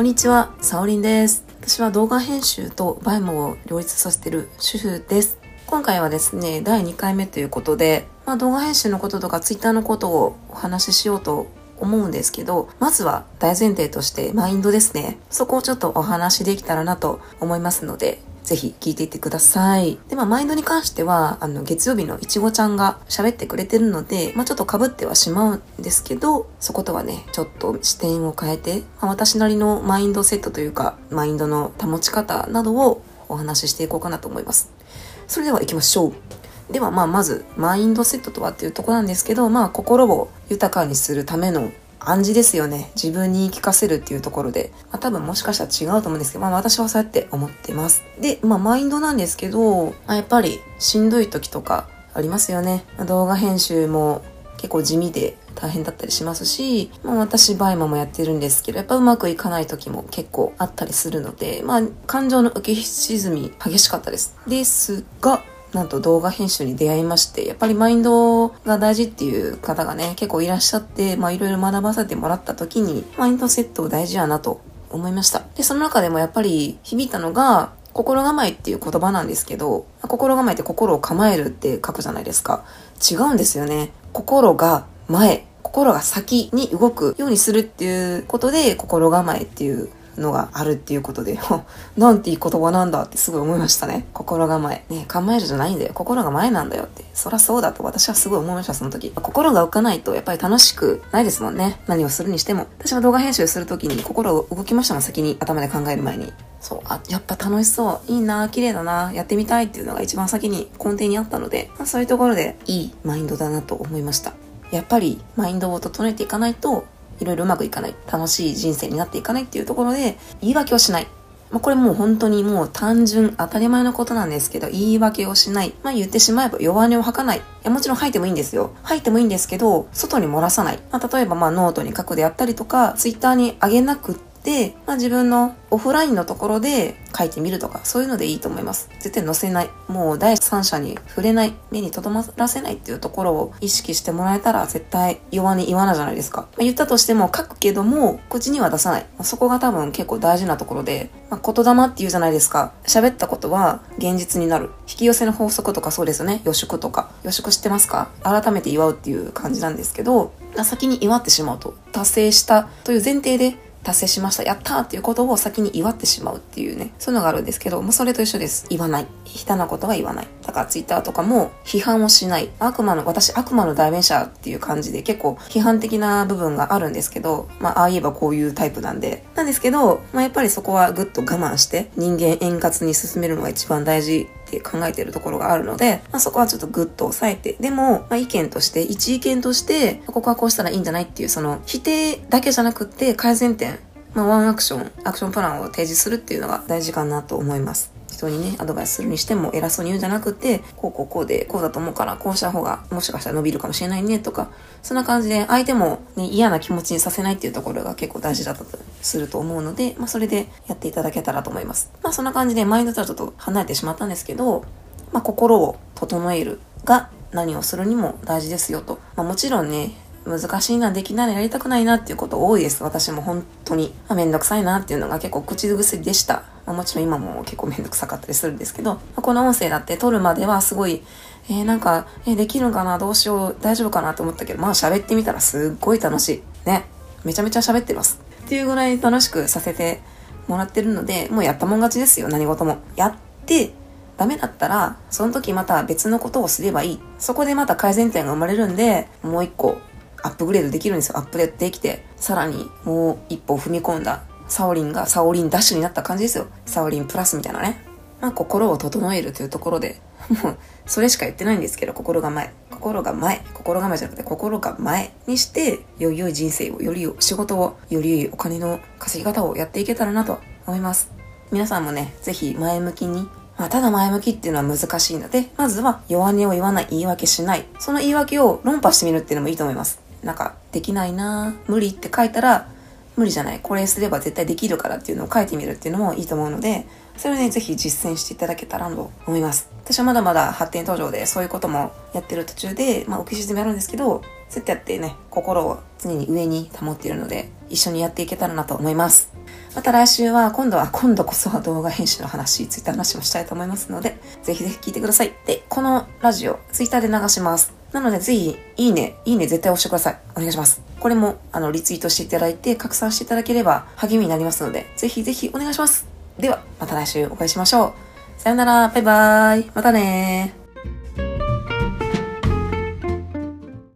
こんにちは、さおりんです。私は動画編集とバイモを両立させてる主婦です。今回はですね、第2回目ということで、まあ、動画編集のこととか Twitter のことをお話ししようと思うんですけど、まずは大前提としてマインドですね。そこをちょっとお話しできたらなと思いますので、ぜひ聞いていってください。で、まあ、マインドに関しては、あの、月曜日のいちごちゃんが喋ってくれてるので、まあ、ちょっと被ってはしまうんですけど、そことはね、ちょっと視点を変えて、まあ、私なりのマインドセットというか、マインドの保ち方などをお話ししていこうかなと思います。それでは行きましょう。では、まあ、まず、マインドセットとはっていうとこなんですけど、まあ、心を豊かにするための暗示ですよね。自分に言い聞かせるっていうところで。まあ多分もしかしたら違うと思うんですけど、まあ私はそうやって思ってます。で、まあマインドなんですけど、まあ、やっぱりしんどい時とかありますよね。動画編集も結構地味で大変だったりしますし、まあ私 BUYMA もやってるんですけど、やっぱうまくいかない時も結構あったりするので、まあ感情の浮き沈み激しかったです。ですが、なんと動画編集に出会いまして、やっぱりマインドが大事っていう方がね、結構いらっしゃって、まあいろいろ学ばせてもらった時に、マインドセット大事やなと思いました。で、その中でもやっぱり響いたのが、心構えっていう言葉なんですけど、心構えって心を構えるって書くじゃないですか。違うんですよね。心が前、心が先に動くようにするっていうことで、心構えっていうのがあるっていうことで、なんていい言葉なんだってすごい思いましたね。心構え。ね構えるじゃないんだよ。心が前なんだよって。そらそうだと私はすごい思いました、その時。心が動かないとやっぱり楽しくないですもんね。何をするにしても。私は動画編集する時に心が動きましたもん、先に頭で考える前に。そう、あ、やっぱ楽しそう。いいな、綺麗だな、やってみたいっていうのが一番先に根底にあったので、まあ、そういうところでいいマインドだなと思いました。やっぱりマインドを整えていかないと、いろいろうまくいかない。楽しい人生になっていかないっていうところで、言い訳をしない。まあ、これもう本当にもう単純当たり前のことなんですけど、言い訳をしない。まあ、言ってしまえば弱音を吐かない。いや、もちろん吐いてもいいんですよ。吐いてもいいんですけど、外に漏らさない。まあ、例えばまあノートに書くであったりとか、ツイッターに上げなくって、まあ、自分のオフラインのところで書いてみるとか、そういうのでいいと思います。絶対載せない。もう第三者に触れない。目にとどまらせないっていうところを意識してもらえたら絶対弱に言わないじゃないですか。まあ、言ったとしても書くけども、口には出さない。まあそこが多分結構大事なところで、まあ、言霊って言うじゃないですか。喋ったことは現実になる。引き寄せの法則とかそうですよね。予祝とか。予祝知ってますか？改めて祝うっていう感じなんですけど、先に祝ってしまうと。達成したという前提で達成しました。やったーっていうことを先に祝ってしまうっていうね。そういうのがあるんですけど、もうそれと一緒です。言わない。下手なことは言わない。だからツイッターとかも批判をしない。悪魔の、私悪魔の代弁者っていう感じで結構批判的な部分があるんですけど、まあああ言えばこういうタイプなんで。なんですけど、まあやっぱりそこはぐっと我慢して人間円滑に進めるのが一番大事って考えてるところがあるので、まあ、そこはちょっとグッと抑えて、でも、まあ、意見として、一意見として、ここはこうしたらいいんじゃないっていう、その、否定だけじゃなくって、改善点、まあ、ワンアクション、アクションプランを提示するっていうのが大事かなと思います。人にね、アドバイスするにしても偉そうに言うんじゃなくて、こうこうこうで、こうだと思うから、こうした方が、もしかしたら伸びるかもしれないね、とか、そんな感じで、相手も、ね、嫌な気持ちにさせないっていうところが結構大事だったとすると思うので、まあ、それでやっていただけたらと思います。まあ、そんな感じで、マインドとはちょっと離れてしまったんですけど、まあ、心を整えるが何をするにも大事ですよと。まあ、もちろんね、難しいな、できないな、やりたくないなっていうこと多いです。私も本当に。あ、めんどくさいなっていうのが結構口癖でした。まあ、もちろん今も結構めんどくさかったりするんですけど、まあ、この音声だって撮るまではすごい、えー、なんか、えー、できるんかな、どうしよう、大丈夫かなと思ったけど、まあ喋ってみたらすっごい楽しい。ね。めちゃめちゃ喋ってます。っていうぐらい楽しくさせてもらってるので、もうやったもん勝ちですよ、何事も。やって、ダメだったら、その時また別のことをすればいい。そこでまた改善点が生まれるんで、もう一個アップグレードできるんですよ。アップデートできて、さらにもう一歩踏み込んだサオリンがサオリンダッシュになった感じですよ。サオリンプラスみたいなね。まあ、心を整えるというところで、もう、それしか言ってないんですけど、心が前。心が前。心構えじゃなくて、心が前にして、より良い人生を、より良い仕事を、より良いお金の稼ぎ方をやっていけたらなと思います。皆さんもね、ぜひ前向きにまあ、ただ前向きっていうのは難しいので、まずは弱音を言わない、言い訳しない。その言い訳を論破してみるっていうのもいいと思います。なんか、できないな無理って書いたら、無理じゃない。これすれば絶対できるからっていうのを書いてみるっていうのもいいと思うので、それをね、ぜひ実践していただけたらと思います。私はまだまだ発展途上でそういうこともやってる途中で、まあ、浮き沈みあるんですけど、そうやってやってね、心を常に上に保っているので、一緒にやっていけたらなと思います。また来週は、今度は、今度こそは動画編集の話、ツイッター話もしたいと思いますので、ぜひぜひ聞いてください。で、このラジオ、ツイッターで流します。なので、ぜひ、いいね、いいね絶対押してください。お願いします。これも、あの、リツイートしていただいて、拡散していただければ励みになりますので、ぜひぜひお願いします。では、また来週お会いしましょう。さよなら、バイバーイ。またねー